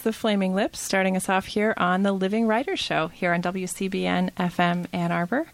was the Flaming Lips starting us off here on the Living Writers Show here on WCBN FM Ann Arbor.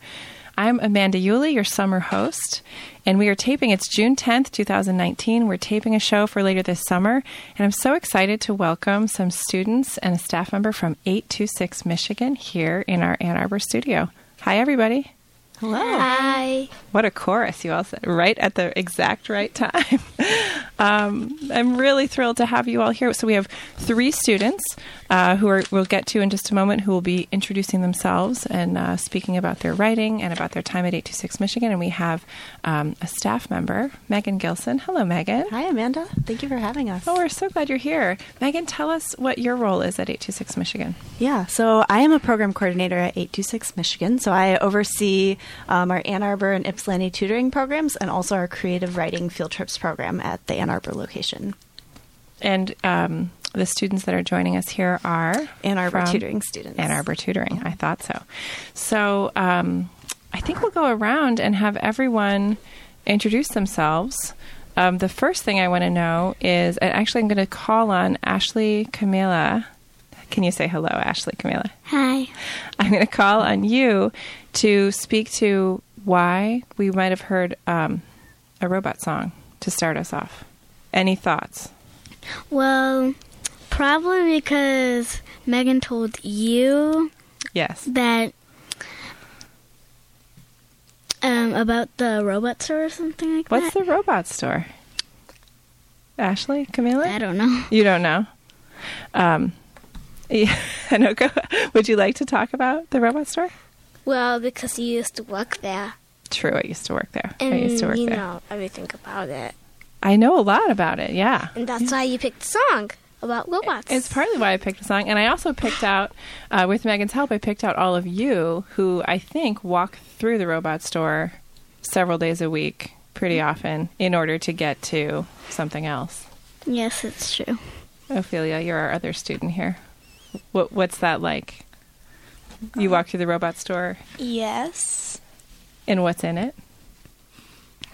I'm Amanda Uhle, your summer host, and we are taping. It's June 10th, 2019. We're taping a show for later this summer, and I'm so excited to welcome some students and a staff member from 826 Michigan here in our Ann Arbor studio. Hi, everybody. Hello. Hi. What a chorus you all said right at the exact right time. um, I'm really thrilled to have you all here. So we have three students uh, who are, we'll get to in just a moment who will be introducing themselves and uh, speaking about their writing and about their time at 826 Michigan. And we have um, a staff member, Megan Gilson. Hello, Megan. Hi, Amanda. Thank you for having us. Oh, we're so glad you're here. Megan, tell us what your role is at 826 Michigan. Yeah, so I am a program coordinator at 826 Michigan. So I oversee um, our Ann Arbor and Ypsilanti tutoring programs and also our creative writing field trips program at the Ann Arbor location. And um, the students that are joining us here are Ann Arbor from tutoring students. Ann Arbor tutoring. I thought so. So um, I think we'll go around and have everyone introduce themselves. Um, the first thing I want to know is, and actually, I'm going to call on Ashley Camila. Can you say hello, Ashley Camila? Hi. I'm going to call on you to speak to why we might have heard um, a robot song to start us off. Any thoughts? Well, probably because Megan told you Yes. that um about the robot store or something like What's that. What's the robot store? Ashley, Camila? I don't know. You don't know. Um, yeah, Anoka, would you like to talk about the robot store? Well, because you used to work there, True, I used to work there. and I used to work there. you there. know everything about it, I know a lot about it. Yeah, and that's why you picked the song about robots. it's partly why I picked the song, and I also picked out, uh, with Megan's help, I picked out all of you who I think walk through the robot store several days a week, pretty often, in order to get to something else. Yes, it's true. Ophelia, you're our other student here. What what's that like? You walk through the robot store, Yes. and what's in it?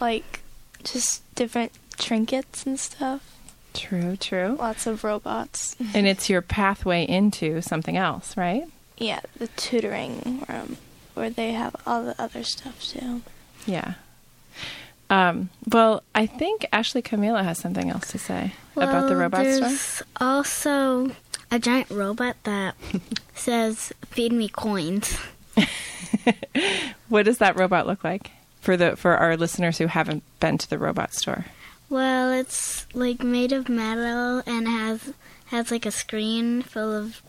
Like just different trinkets and stuff. True, true. Lots of robots. And it's your pathway into something else, right? Yeah, the tutoring room where they have all the other stuff too. Yeah. Um, well, I think Ashley Camila has something else to say about the Well, robot store. there's also a giant robot that says "Feed me coins." What does that robot look like for the for our listeners who haven't been to the robot store? Well, it's like made of metal and has has like a screen full of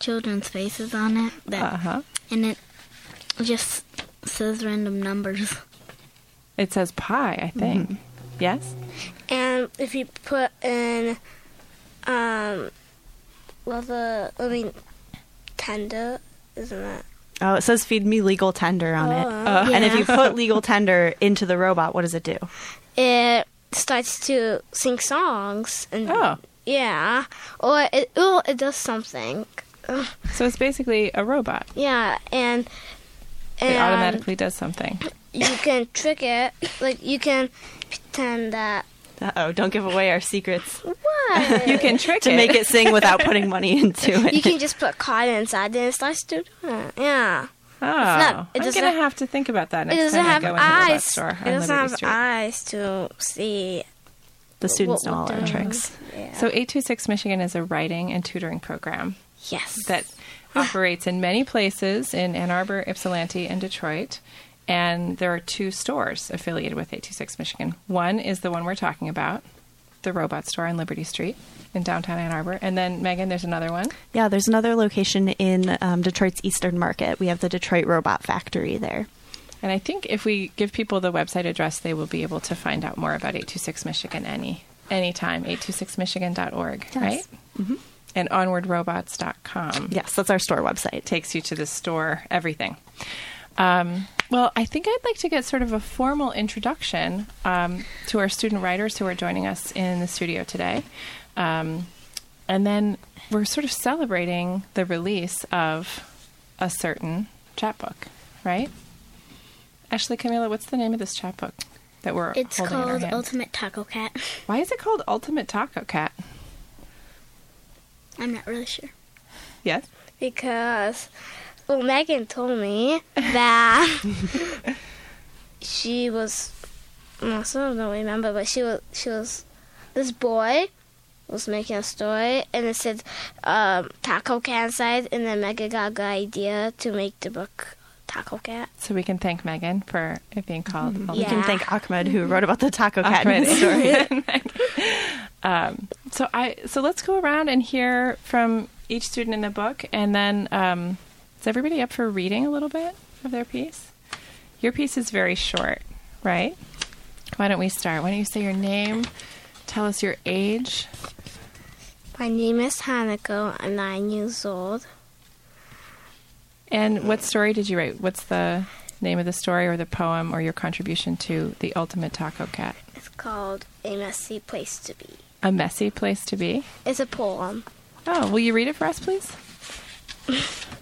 children's faces on it. That Uh huh. and it just says random numbers. It says pie, I think. Mm-hmm. Yes. and if you put in, um, well, the I mean, tender, isn't it? Oh, it says feed me legal tender on it. Uh, And if you put legal tender into the robot, what does it do? It starts to sing songs, and Oh, yeah, or it oh, it does something. So it's basically a robot. yeah, and It automatically does something. you can trick it. Like you can pretend that Uh oh, don't give away our secrets. what You can trick to it. make it sing without putting money into it. you can just put card inside, and it starts to do. Yeah. Oh, not- it I'm doesn't gonna have- have to think about that It next doesn't time I have go into the robot eyes. store It doesn't Liberty have Street. eyes to see. the students what know all our doing. tricks. Yeah. So 826 Michigan is a writing and tutoring program yes. that operates in many places in Ann Arbor, Ypsilanti, and Detroit. And there are two stores affiliated with 826 Michigan. One is the one we're talking about, the robot store on Liberty Street in downtown Ann Arbor. And then, Megan, there's another one. Yeah, there's another location in um, Detroit's Eastern Market. We have the Detroit Robot Factory there. And I think if we give people the website address, they will be able to find out more about 826 Michigan any anytime. 826michigan.org, Yes. right? Mm-hmm. And onwardrobots.com Yes, that's our store website. takes you to the store, everything. Um, well, I think I'd like to get sort of a formal introduction um, to our student writers who are joining us in the studio today. Um, and then we're sort of celebrating the release of a certain chapbook, right? Ashley Camila, what's the name of this chapbook that we're It's holding in our called hands? Ultimate Taco Cat. Why is it called Ultimate Taco Cat? I'm not really sure. Yes. because well Megan told me that she was well, some of them don't remember but she was she was this boy was making a story and it said um, taco cat inside and then Megan got a good idea to make the book Taco Cat. So we can thank Megan for it being called Ultimate We can thank Ahmed who wrote about the taco cat in Ahmed. his story. um, so I so let's go around and hear from each student in the book, and then um, is everybody up for reading a little bit of their piece? Your piece is very short, right? Why don't we start? Why don't you say your name? Tell us your age. My name is Hanako. I'm nine years old. And what story did you write? What's the name of the story or the poem or your contribution to The Ultimate Taco Cat? It's called A Messy Place to Be. A messy place to be? It's a poem. Oh, will you read it for us, please?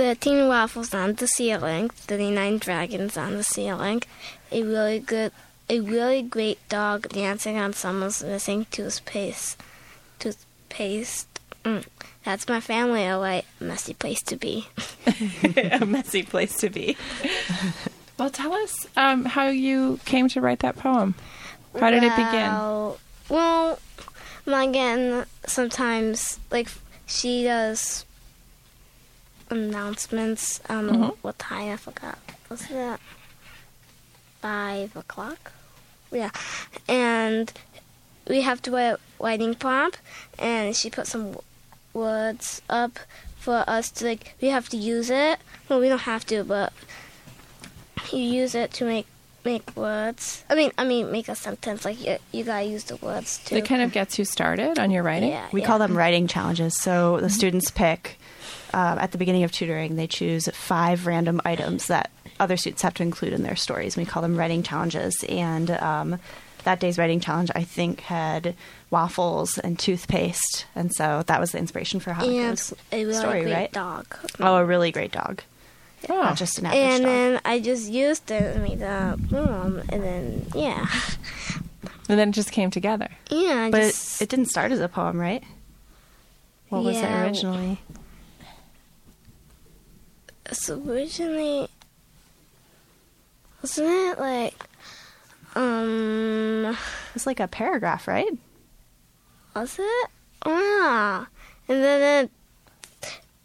Thirteen waffles on the ceiling, thirty-nine dragons on the ceiling, a really good, a really great dog dancing on someone's missing toothpaste. Toothpaste. Mm. That's my family. A white messy place to be. a messy place to be. well, tell us um, how you came to write that poem. How did it begin? Well, well, Megan sometimes like she does announcements. Um, don't know Mhm. what time. I forgot. Was it five o'clock? Yeah, and we have to write a writing prompt, and she put some words up for us to like. We have to use it. Well, we don't have to, but you use it to make make words. I mean, I mean, make a sentence. Like you, you gotta use the words too. It kind of gets you started on your writing. yeah, We yeah. call them writing challenges. So the students pick um, at the beginning of tutoring. They choose five random items that other students have to include in their stories. We call them writing challenges. And um, that day's writing challenge, I think, had waffles and toothpaste, and so that was the inspiration for how and Hanako's a really story, great right? dog. Oh, a really great dog, Oh, not just an average and dog. then I just used it and made a poem, and then yeah, and then it just came together. yeah. I but it, just, it didn't start as a poem, right? What was it originally? So originally wasn't it like um it's like a paragraph, right? was it ah and then it,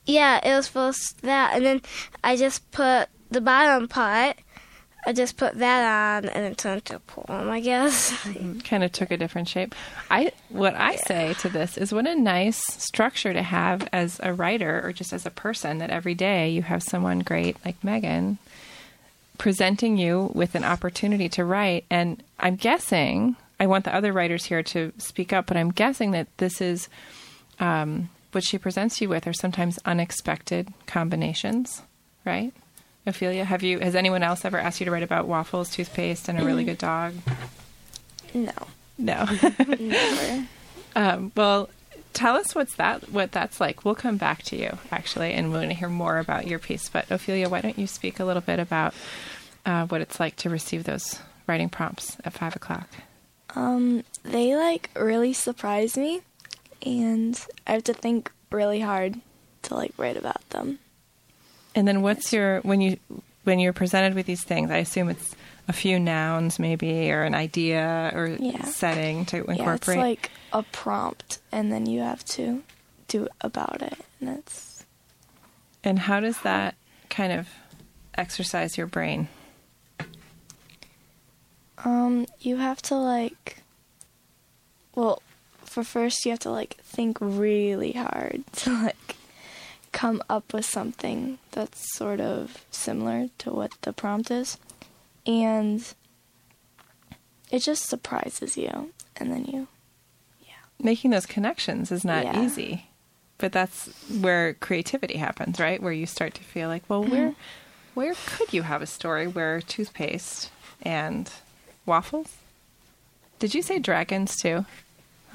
yeah it was supposed that and then I just put the bottom part I just put that on and it turned into a poem I guess Kind of took a different shape. I what I say to this is what a nice structure to have as a writer or just as a person that every day you have someone great like Megan presenting you with an opportunity to write and I'm guessing I want the other writers here to speak up but I'm guessing that this is um, what she presents you with are sometimes unexpected combinations, right? Ophelia, have you has anyone else ever asked you to write about waffles, toothpaste, and a really good dog? No, No. never. um, well, tell us what's that what that's like. We'll come back to you actually, and we're going to hear more about your piece. But Ophelia, why don't you speak a little bit about uh, what it's like to receive those writing prompts at five o'clock? Um, they like really surprise me, and I have to think really hard to like write about them. And then what's your when you when you're presented with these things? I assume it's a few nouns, maybe, or an idea or Yeah. setting to Yeah, it's like a prompt, and then you have to do about it, and it's and how does that kind of exercise your brain? um, you have to like, well, for first you have to like think really hard to like come up with something that's sort of similar to what the prompt is. And it just surprises you. And then you, yeah. Making those connections is not Yeah. easy, but that's where creativity happens, right? Where you start to feel like, well, where, Mm-hmm. where could you have a story where toothpaste and waffles? Did you say dragons too,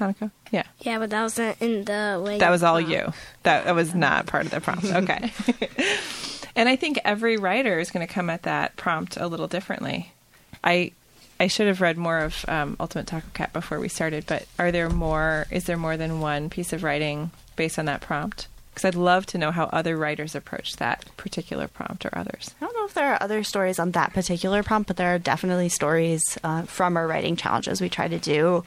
Hanako? Yeah. Yeah, but that wasn't in the way. That was all you. That, that was not part of the prompt. Okay. and I think every writer is going to come at that prompt a little differently. I I should have read more of um, Ultimate Taco Cat before we started, but are there more? Is there more than one piece of writing based on that prompt? Because I'd love to know how other writers approach that particular prompt or others. I don't know if there are other stories on that particular prompt, but there are definitely stories uh, from our writing challenges. We try to do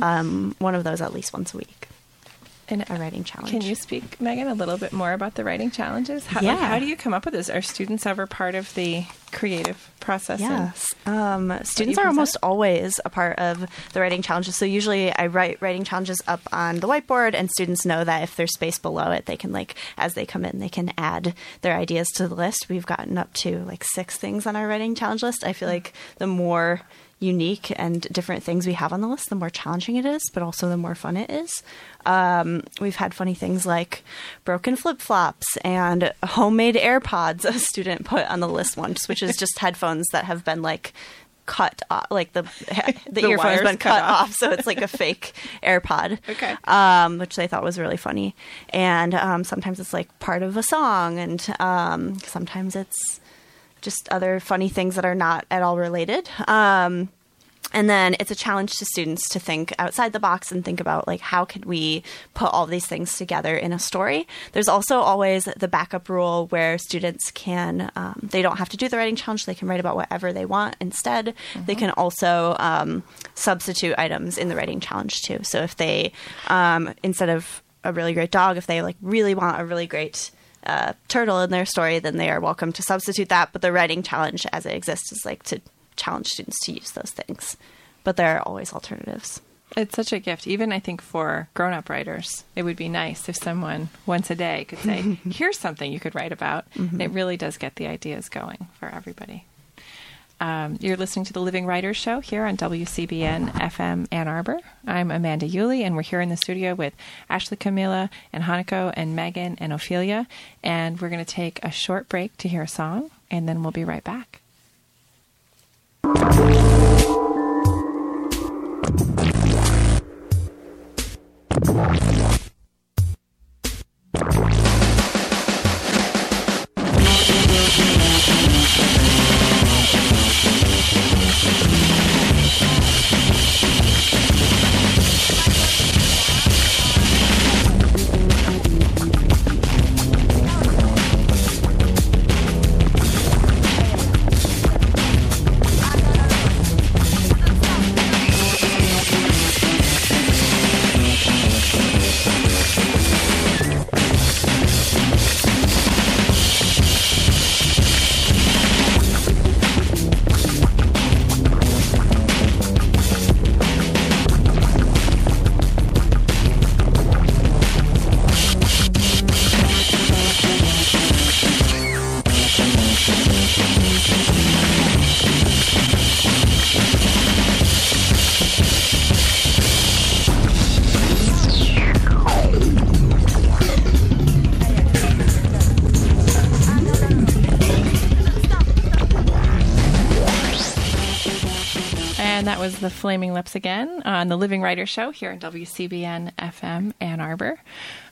um, one of those at least once a week. And A writing challenge. Can you speak, Megan, a little bit more about the writing challenges? How, Yeah. like, how do you come up with this? Are students ever part of the creative process? Yes. Um, students are almost always a part of the writing challenges. So usually I write writing challenges up on the whiteboard and students know that if there's space below it, they can like, as they come in, they can add their ideas to the list. We've gotten up to like six things on our writing challenge list. I feel like the more unique and different things we have on the list, the more challenging it is, but also the more fun it is. Um, we've had funny things like broken flip flops and homemade AirPods. A student put on the list once, which is just headphones that have been like cut off, like the the, The earphone has been cut cut, off. off. so it's like a fake AirPod. Okay. um, which they thought was really funny. And um, sometimes it's like part of a song, and um, sometimes it's just other funny things that are not at all related. Um, and then it's a challenge to students to think outside the box and think about like how could we put all these things together in a story? There's also always the backup rule where students can um, they don't have to do the writing challenge. They can write about whatever they want instead. They can also um, substitute items in the writing challenge too. So if they um, instead of a really great dog if they like really want a really great uh, turtle in their story then they are welcome to substitute that. But the writing challenge as it exists is like to challenge students to use those things. But there are always alternatives. It's such a gift, even I think for grown up writers. It would be nice if someone once a day could say, Here's something you could write about. And it really does get the ideas going for everybody. Um, you're listening to the Living Writers Show here on WCBN FM Ann Arbor. I'm Amanda Uhle, and we're here in the studio with Ashley Camilla and Hanako and Megan and Ophelia. And we're going to take a short break to hear a song, and then we'll be right back. And Flaming Lips again on the Living Writer Show here on WCBN FM Ann Arbor.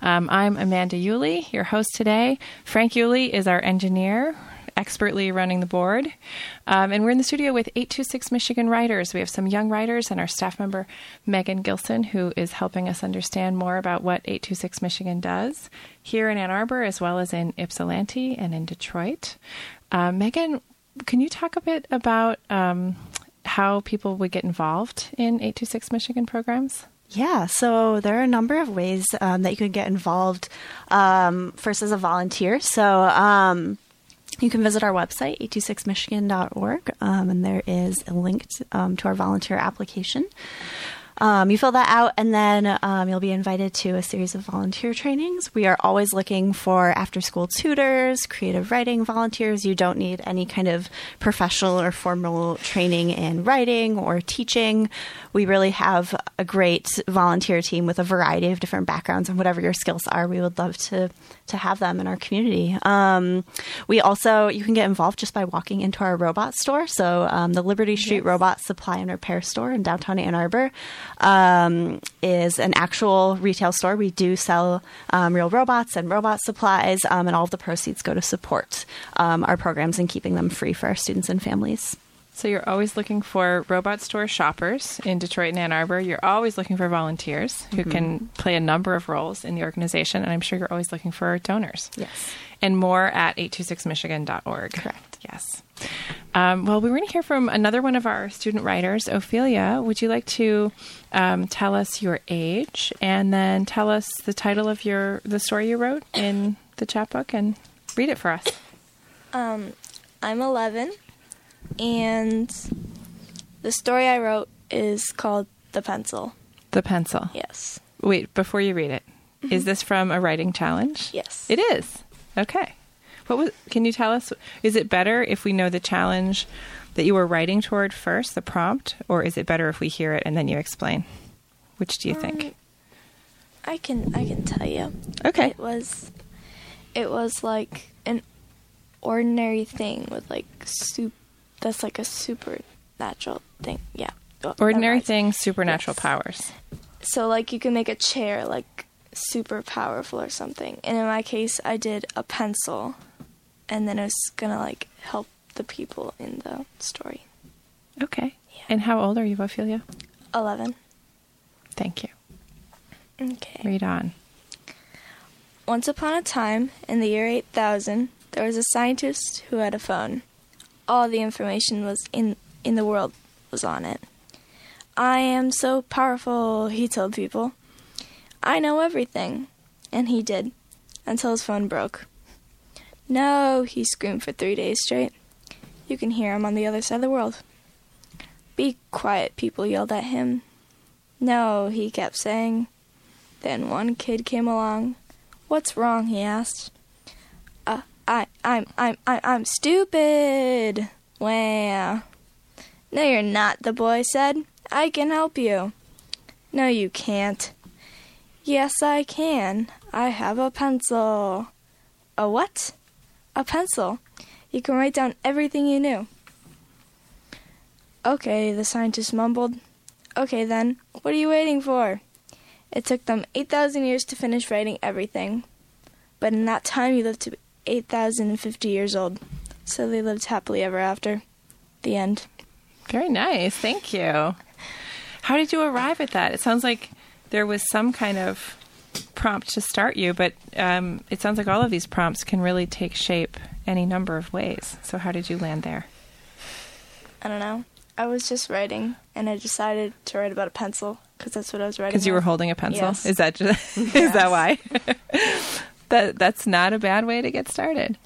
Um, I'm Amanda Uhle, your host today. Frank Uhle is our engineer, expertly running the board. Um, and we're in the studio with 826 Michigan writers. We have some young writers and our staff member, Megan Gilson, who is helping us understand more about what 826 Michigan does here in Ann Arbor, as well as in Ypsilanti and in Detroit. Uh, Megan, can you talk a bit about um, how people would get involved in 826 Michigan programs? Yeah, so there are a number of ways um, that you can get involved. Um, first, as a volunteer. So um, you can visit our website, 826michigan.org, um, and there is a link to, um, to our volunteer application. Um, you fill that out, and then um, you'll be invited to a series of volunteer trainings. We are always looking for after school tutors, creative writing volunteers. You don't need any kind of professional or formal training in writing or teaching. We really have a great volunteer team with a variety of different backgrounds, and whatever your skills are, we would love to to have them in our community. Um, we also you can get involved just by walking into our robot store. So um, the Liberty Street Robot Supply and Repair Store in downtown Ann Arbor um, is an actual retail store. We do sell um, real robots and robot supplies, um, and all of the proceeds go to support um, our programs and keeping them free for our students and families. So you're always looking for robot store shoppers in Detroit and Ann Arbor. You're always looking for volunteers who can play a number of roles in the organization, and I'm sure you're always looking for donors. Yes. And more at 826michigan.org. Correct. Yes. Um, well, we're going to hear from another one of our student writers, Ophelia. Would you like to um, tell us your age and then tell us the title of your the story you wrote in the chapbook and read it for us? Um, I'm 11, and the story I wrote is called The Pencil. The pencil. Yes. Wait, before you read it, is this from a writing challenge? Yes. It is. Okay. What was can you tell us is it better if we know the challenge that you were writing toward first, the prompt, or is it better if we hear it and then you explain? Which do you think? Um, I can I can tell you. Okay. It was it was like an ordinary thing with like soup that's like a supernatural thing. Yeah. Well, Ordinary thing, supernatural Yes. powers. So like you can make a chair like super powerful or something. And in my case I did a pencil and then it was gonna like help the people in the story. Okay. Yeah. And how old are you, Ophelia? Eleven. Thank you. Okay. Read on. Once upon a time, in the year 8000, there was a scientist who had a phone. All the information was in in the world was on it. I am so powerful, he told people. I know everything. And he did, until his phone broke. No, he screamed for three days straight. You can hear him on the other side of the world. Be quiet, people yelled at him. No, he kept saying. Then one kid came along. What's wrong? he asked. Uh, I, I'm, I'm, I'm, I'm stupid. Wah. No, you're not, the boy said. I can help you. No, you can't. Yes, I can. I have a pencil. A what? A pencil. You can write down everything you knew. Okay, the scientist mumbled. Okay, then, what are you waiting for? It took them 8,000 years to finish writing everything. But in that time, you lived to be 8,050 years old. So they lived happily ever after. The end. Very nice. Thank you. How did you arrive at that? It sounds like there was some kind of prompt to start you, but um, it sounds like all of these prompts can really take shape any number of ways. So, how did you land there? I don't know. I was just writing, and I decided to write about a pencil because that's what I was writing. Because you were holding a pencil. Yes. Is that just, is that why? that that's not a bad way to get started.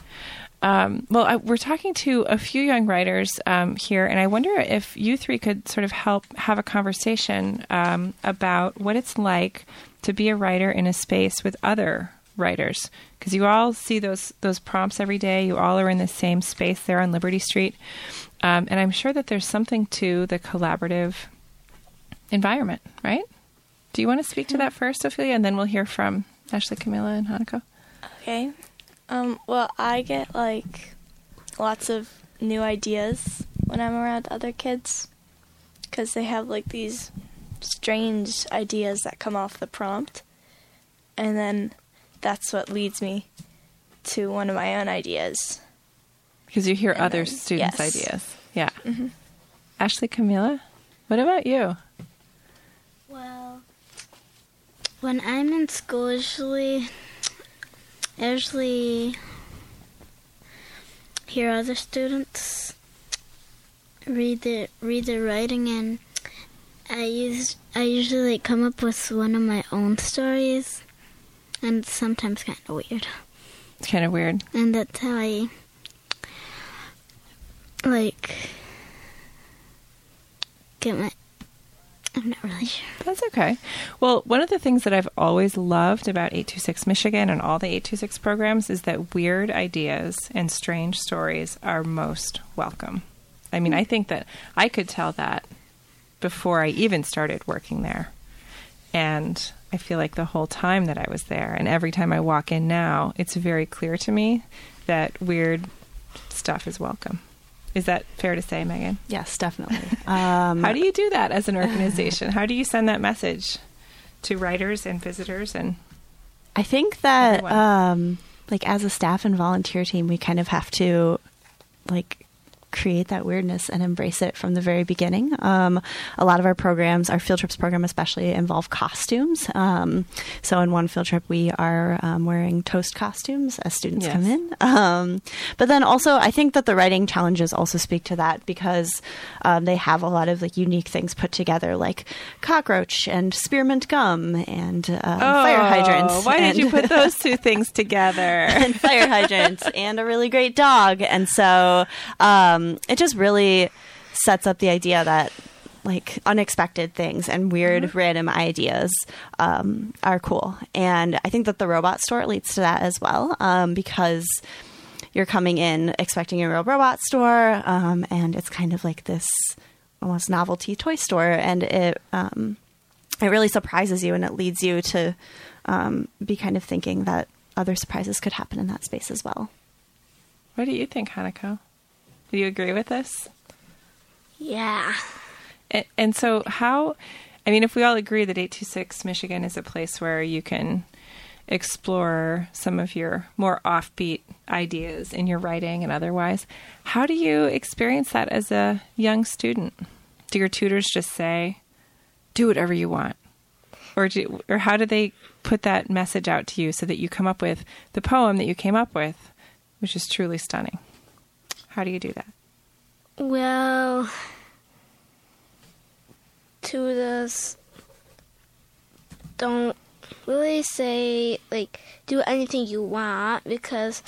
Um, well, I, we're talking to a few young writers um, here, and I wonder if you three could sort of help have a conversation um, about what it's like to be a writer in a space with other writers, because you all see those those prompts every day. You all are in the same space there on Liberty Street, um, and I'm sure that there's something to the collaborative environment, right? Do you want to speak to that first, Ophelia, and then we'll hear from Ashley, Camilla, and Hanako? Okay. Um, well, I get like lots of new ideas when I'm around other kids because they have like these strange ideas that come off the prompt. And then that's what leads me to one of my own ideas. Because you hear And other then- students' yes. ideas. Yeah. Ashley, Camilla, what about you? Well, when I'm in school, usually, I usually hear other students read their read their writing, and I use I usually come up with one of my own stories, and it's sometimes kind of weird, It's kind of weird. and that's how I like get my I'm not really sure. That's okay. Well, one of the things that I've always loved about 826 Michigan and all the 826 programs is that weird ideas and strange stories are most welcome. I mean, I think that I could tell that before I even started working there. And I feel like the whole time that I was there, and every time I walk in now, it's very clear to me that weird stuff is welcome. Is that fair to say, Megan? Yes, definitely. Um, How do you do that as an organization? How do you send that message to writers and visitors and I think that, um, like, as a staff and volunteer team, we kind of have to, like, create that weirdness and embrace it from the very beginning. Um, a lot of our programs, our field trips program especially, involve costumes. Um, so in one field trip, we are um, wearing toast costumes as students Yes. come in. Um, but then also, I think that the writing challenges also speak to that because um, they have a lot of like unique things put together, like cockroach and spearmint gum and um, fire hydrants. Oh, Why did you put those two things together? and fire hydrants and a really great dog. And so um, it just really sets up the idea that like unexpected things and weird random ideas um, are cool. And I think that the robot store leads to that as well um, because you're coming in expecting a real robot store um, and it's kind of like this almost novelty toy store and it um, it really surprises you and it leads you to um, be kind of thinking that other surprises could happen in that space as well. what do you think, Hanako? Do you agree with this? Yeah. And, and so, how? I mean, if we all agree that 826 Michigan is a place where you can explore some of your more offbeat ideas in your writing and otherwise, how do you experience that as a young student? Do your tutors just say, "Do whatever you want," or do, or how do they put that message out to you so that you come up with the poem that you came up with, which is truly stunning? How do you do that? Well, tutors don't really say like do anything you want because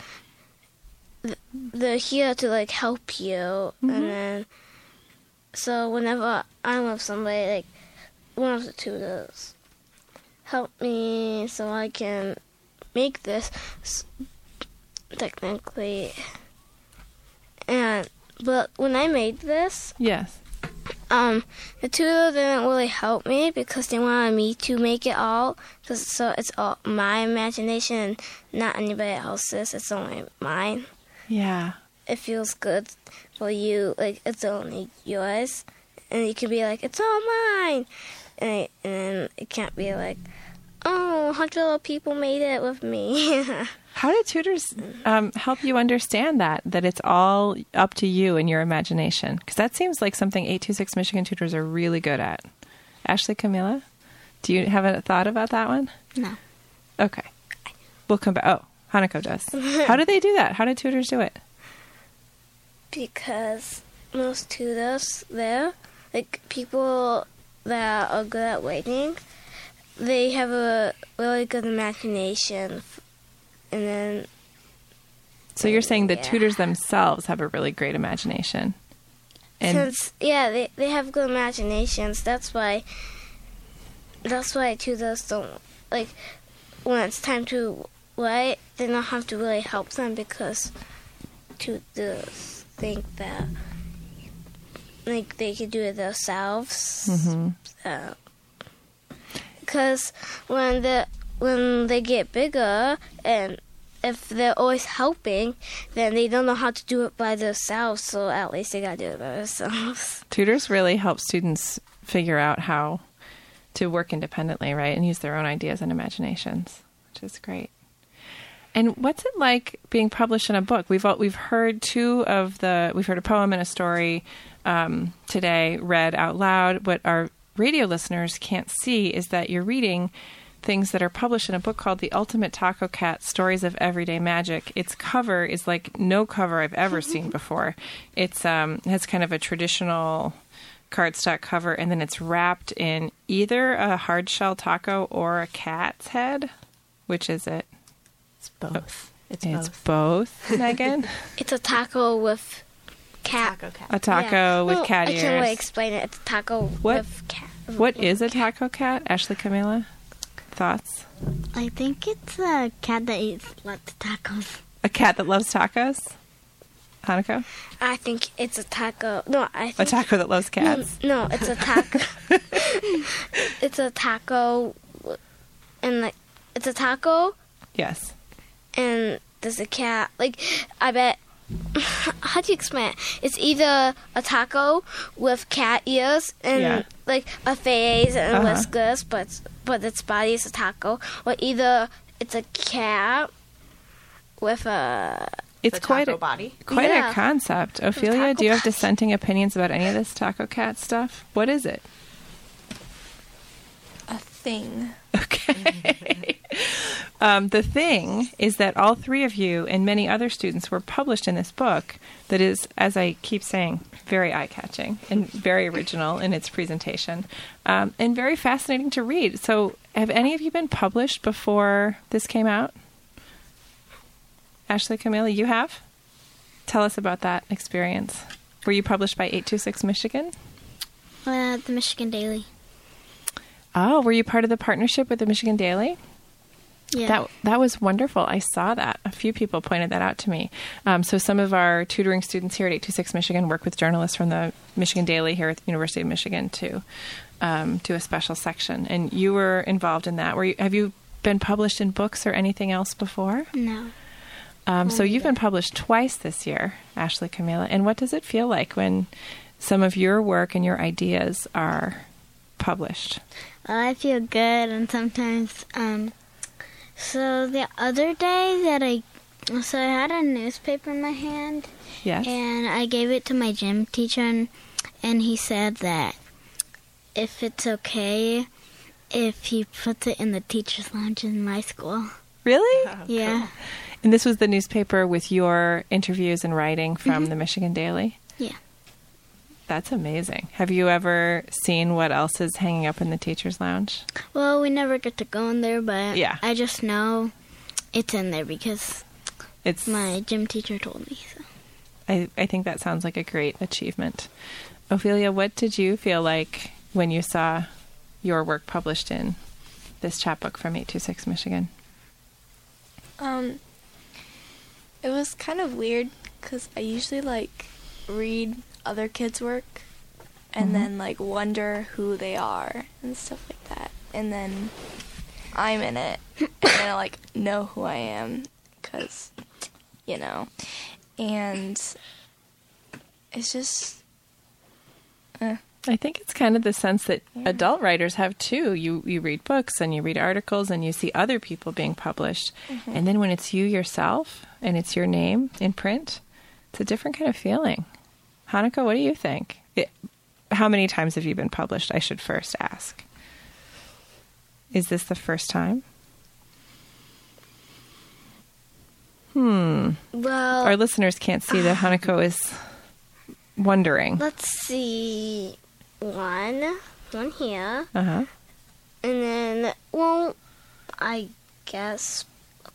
th- they're here to like help you, and mm-hmm. then so whenever I'm with somebody, like one of the tutors help me so I can make this technically, and but when I made this, Yes. um, the tutor didn't really help me because they wanted me to make it all. Cause so it's all my imagination and not anybody else's. It's only mine. Yeah. It feels good for you, like it's only yours, and you can be like, it's all mine, and, and then it can't be like, oh, a hundred other people made it with me. How do tutors um, help you understand that that it's all up to you and your imagination? Because that seems like something 826 Michigan tutors are really good at. Ashley, Camilla, do you have a thought about that one? No. Okay, we'll come back. Oh, Hanako does. How do they do that? How do tutors do it? because most tutors there, like people that are good at writing, they have a really good imagination, and then So you're saying the Yeah. tutors themselves have a really great imagination, and since yeah, they they have good imaginations. That's why. That's why tutors don't like when it's time to write. They don't have to really help them because tutors think that like they can do it themselves. Mhm. Uh, because when the when they get bigger and if they're always helping, then they don't know how to do it by themselves. So at least they gotta do it by themselves. tutors really help students figure out how to work independently, right, and use their own ideas and imaginations, which is great. And what's it like being published in a book? We've all, we've heard two of the we've heard a poem and a story um, today read out loud. What our radio listeners can't see is that you're reading things that are published in a book called The Ultimate Taco Cat Stories of Everyday Magic. Its cover is like no cover I've ever seen before. It's um, has kind of a traditional cardstock cover, and then it's wrapped in either a hard shell taco or a cat's head. Which is it? It's both. It's, It's both. both, Megan. It's a taco with cat. Taco cat. A taco Yeah. with Well, cat I can't really explain it. It's a taco What? with cat What is a taco cat, Ashley Camila? Thoughts? I think it's a cat that eats lots of tacos. A cat that loves tacos? Hanako? I think it's a taco. No, I A think a taco that loves no, cats? no, it's a taco. it's a taco, and like it's a taco, Yes. and there's a cat. Like I bet. How do you explain it? It's either a taco with cat ears and Yeah. like a face and Uh-huh. whiskers, but but its body is a taco, or either it's a cat with a It's The quite taco a body. quite a concept. Ophelia, do you have body. dissenting opinions about any of this taco cat stuff? What is it? A thing. Okay. um, the thing is that all three of you and many other students were published in this book that is, as I keep saying, very eye catching and very original in its presentation um, and very fascinating to read. So, have any of you been published before this came out? Ashley Camilla, you have? Tell us about that experience. Were you published by 826 Michigan? Uh, the Michigan Daily. Oh, were you part of the partnership with the Michigan Daily? Yeah. That that was wonderful. I saw that. A few people pointed that out to me. Um, so some of our tutoring students here at 826 Michigan work with journalists from the Michigan Daily here at the University of Michigan to um, do a special section. And you were involved in that. Were you, have you been published in books or anything else before? no. Um, so you've been published twice this year, Ashley Camila. And what does it feel like when some of your work and your ideas are published? Well, I feel good, and sometimes, um, so the other day that I, so I had a newspaper in my hand, Yes. and I gave it to my gym teacher, and, and he said that if it's okay if he puts it in the teacher's lounge in my school. really? yeah. And this was the newspaper with your interviews and writing from the Michigan Daily? Mm-hmm. Yeah. That's amazing. Have you ever seen what else is hanging up in the teacher's lounge? Well, we never get to go in there, but Yeah. I just know it's in there because It's my gym teacher told me. So. I, I think that sounds like a great achievement. Ophelia, what did you feel like when you saw your work published in this chapbook from 826 Michigan? Um, it was kind of weird because I usually like read other kids' work and then like wonder who they are and stuff like that. And then I'm in it. And then I like know who I am because, you know, and it's just, uh, I think it's kind of the sense that adult writers have too. You you read books and you read articles and you see other people being published, and then when it's you yourself and it's your name in print, it's a different kind of feeling. Hanako, what do you think? It, how many times have you been published? I should first ask. Is this the first time? Hmm. well. Our listeners can't see that Hanako is wondering. Let's see. One, one here, Uh huh. and then well, I guess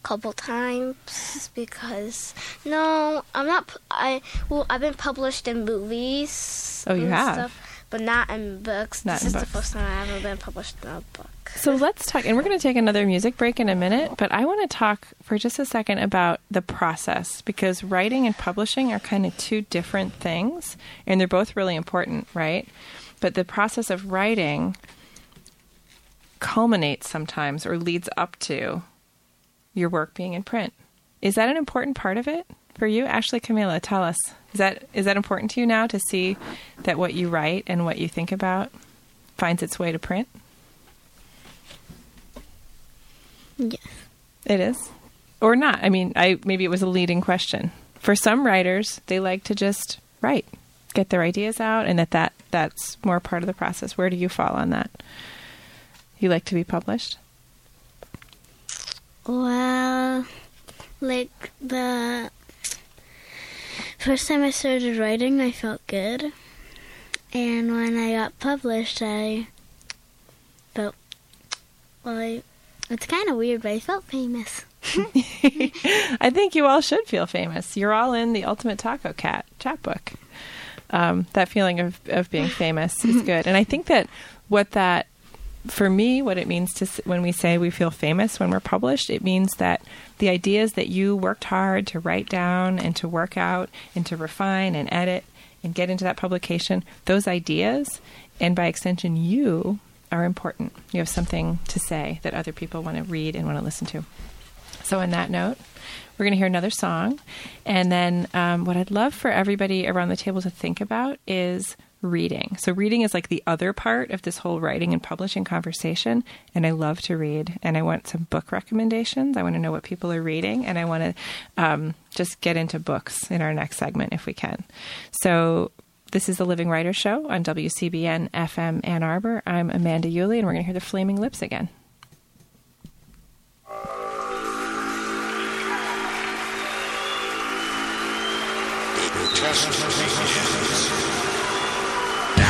couple times because no, I'm not. I well, I've been published in movies. Oh, you and have? stuff, but not in books. Not this is books. the first time I've ever been published in a book. So let's talk, and we're going to take another music break in a minute, but I want to talk for just a second about the process because writing and publishing are kind of two different things, and they're both really important, right? But the process of writing culminates sometimes or leads up to your work being in print. Is that an important part of it for you, Ashley Camila? Tell us. Is that is that important to you now to see that what you write and what you think about finds its way to print? Yes. It is. Or not. I mean, I maybe it was a leading question. For some writers, they like to just write, get their ideas out and that, that that's more part of the process. Where do you fall on that? You like to be published? Well, like the first time I started writing, I felt good. And when I got published, I felt, well, I, it's kind of weird, but I felt famous. I think you all should feel famous. You're all in the Ultimate Taco Cat chapbook. Um, that feeling of, of being famous is good. And I think that what that, for me, what it means to when we say we feel famous when we're published, it means that the ideas that you worked hard to write down and to work out and to refine and edit and get into that publication, those ideas, and by extension, you are important. You have something to say that other people want to read and want to listen to. So, on that note, we're going to hear another song. And then, um, what I'd love for everybody around the table to think about is reading. So, reading is like the other part of this whole writing and publishing conversation. And I love to read. And I want some book recommendations. I want to know what people are reading. And I want to um, just get into books in our next segment if we can. So, this is the Living Writer Show on WCBN FM Ann Arbor. I'm Amanda Uhle, and we're going to hear the Flaming Lips again.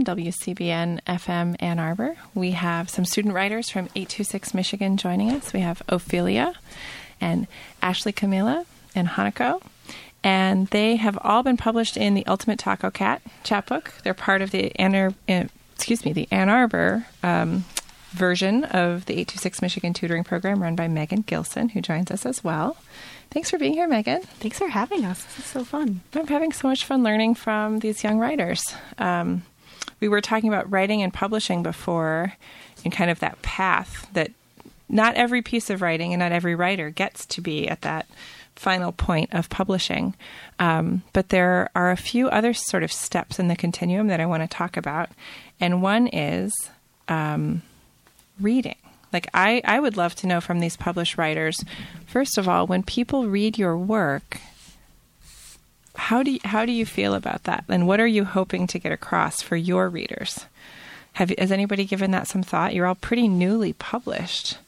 on WCBN FM Ann Arbor. We have some student writers from 826 Michigan joining us. We have Ophelia and Ashley Camilla and Hanako. And they have all been published in the Ultimate Taco Cat chapbook. They're part of the Ann, Ar- uh, excuse me, the Ann Arbor um, version of the 826 Michigan tutoring program run by Megan Gilson, who joins us as well. Thanks for being here, Megan. Thanks for having us. This is so fun. I'm having so much fun learning from these young writers. Um, we were talking about writing and publishing before, and kind of that path that not every piece of writing and not every writer gets to be at that final point of publishing. Um, but there are a few other sort of steps in the continuum that I want to talk about. And one is um, reading. Like, I, I would love to know from these published writers, first of all, when people read your work, how do you, how do you feel about that? And what are you hoping to get across for your readers? Have has anybody given that some thought? You're all pretty newly published.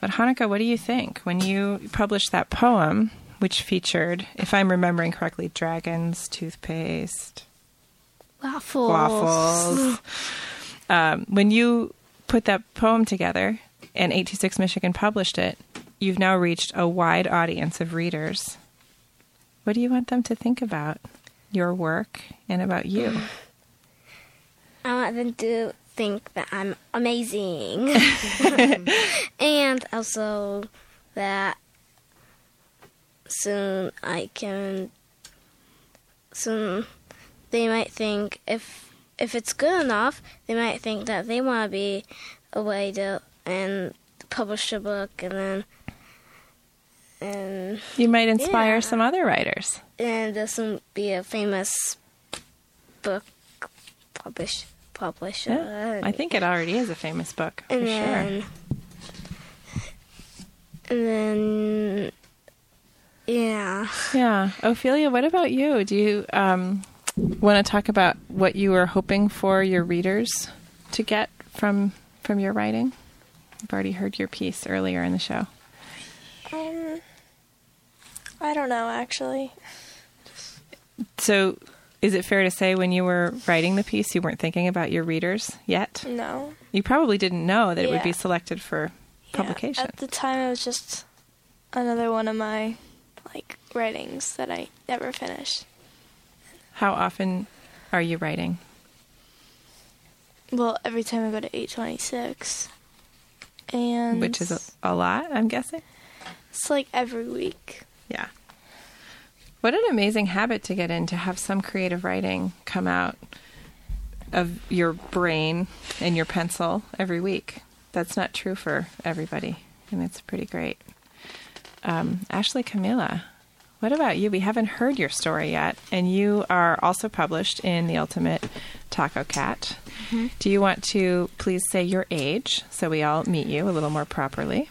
But Hanako, what do you think when you published that poem, which featured, if I'm remembering correctly, dragons, toothpaste, Waffles. waffles? um, when you put that poem together and 826 Michigan published it, you've now reached a wide audience of readers. What do you want them to think about your work and about you? I want them to think that I'm amazing. and also that soon I can soon they might think if if it's good enough, they might think that they want to be a writer and publish a book and then and You might inspire Yeah. some other writers. and this will be a famous book publish publisher. Yeah, I think it already is a famous book for and sure. and then yeah. Yeah, Ophelia, what about you? Do you um, want to talk about what you were hoping for your readers to get from from your writing? I've already heard your piece earlier in the show. Um, I don't know actually. So, Is it fair to say when you were writing the piece, you weren't thinking about your readers yet? No. You probably didn't know that it would be selected for Yeah, publication. At the time, it was just another one of my like writings that I never finished. How often are you writing? Well, every time I go to 826, and Which is a, a lot, I'm guessing. it's like every week. Yeah. What an amazing habit to get in to have some creative writing come out of your brain and your pencil every week. That's not true for everybody, and it's pretty great. Um, Ashley Camilla, what about you? We haven't heard your story yet, and you are also published in The Ultimate Taco Cat. Do you want to please say your age so we all meet you a little more properly?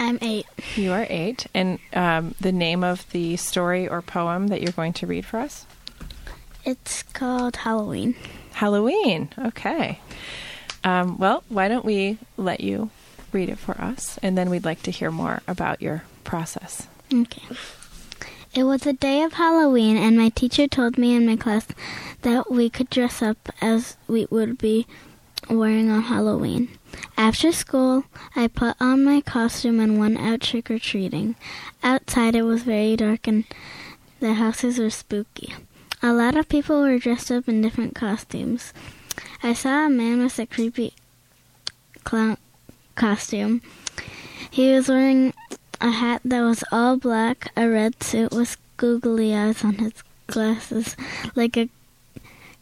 I'm eight. You are eight, and um, the name of the story or poem that you're going to read for us? It's called Halloween. Halloween. Okay. Um, well, why don't we let you read it for us, and then we'd like to hear more about your process. Okay. It was the day of Halloween, and my teacher told me in my class that we could dress up as we would be wearing on Halloween. After school, I put on my costume and went out trick or treating. Outside, it was very dark and the houses were spooky. A lot of people were dressed up in different costumes. I saw a man with a creepy clown costume. He was wearing a hat that was all black, a red suit with googly eyes on his glasses, like a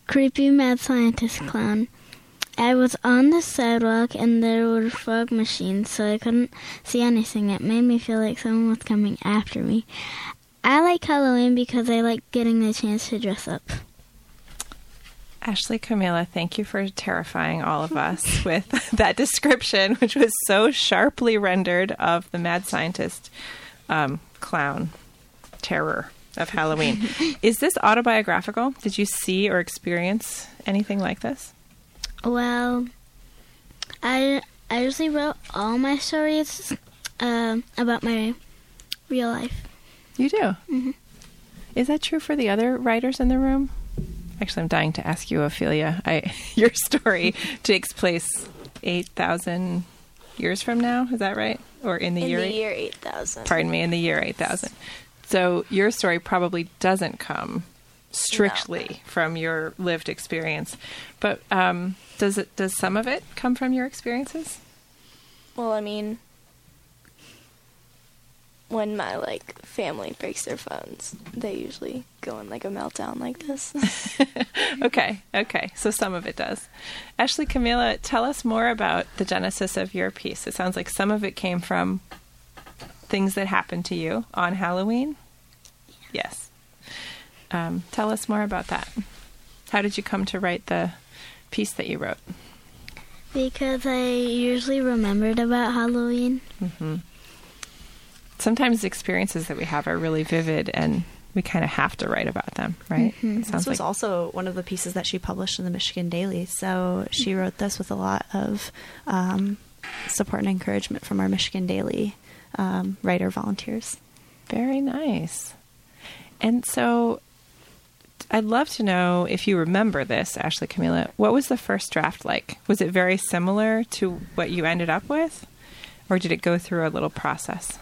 creepy mad scientist clown. I was on the sidewalk and there were fog machines, so I couldn't see anything. It made me feel like someone was coming after me. I like Halloween because I like getting the chance to dress up. Ashley Camila, thank you for terrifying all of us with that description, which was so sharply rendered of the mad scientist um, clown terror of Halloween. Is this autobiographical? Did you see or experience anything like this? Well, I I usually wrote all my stories um about my real life. You do. Is that true for the other writers in the room? Actually, I'm dying to ask you, Ophelia. I, your story takes place eight thousand years from now. Is that right? Or in the In year? the year 8000. Pardon me, in the year eight thousand. So your story probably doesn't come strictly from your lived experience, but um, does it? Does some of it come from your experiences? Well, I mean, when my like family breaks their phones, they usually go in like a meltdown like this. Okay, okay. So some of it does. Ashley Camila, tell us more about the genesis of your piece. It sounds like some of it came from things that happened to you on Halloween. Yes. Um, tell us more about that. How did you come to write the piece that you wrote? Because I usually remembered about Halloween. Mm-hmm. Sometimes the experiences that we have are really vivid and we kind of have to write about them, right? It This was also one of the pieces that she published in the Michigan Daily. So she wrote this with a lot of um, support and encouragement from our Michigan Daily um, writer volunteers. Very nice. And so I'd love to know if you remember this, Ashley Camila. What was the first draft like? Was it very similar to what you ended up with? Or did it go through a little process?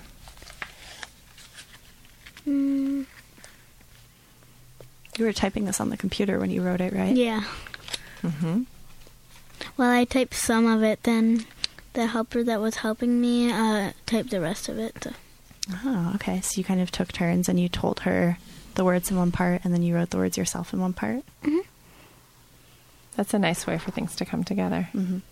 Mm, You were typing this on the computer when you wrote it, right? yeah. hmm Well, I typed some of it, then the helper that was helping me uh, typed the rest of it. So. Oh, okay. So you kind of took turns and you told her the words in one part and then you wrote the words yourself in one part. That's a nice way for things to come together. Mhm.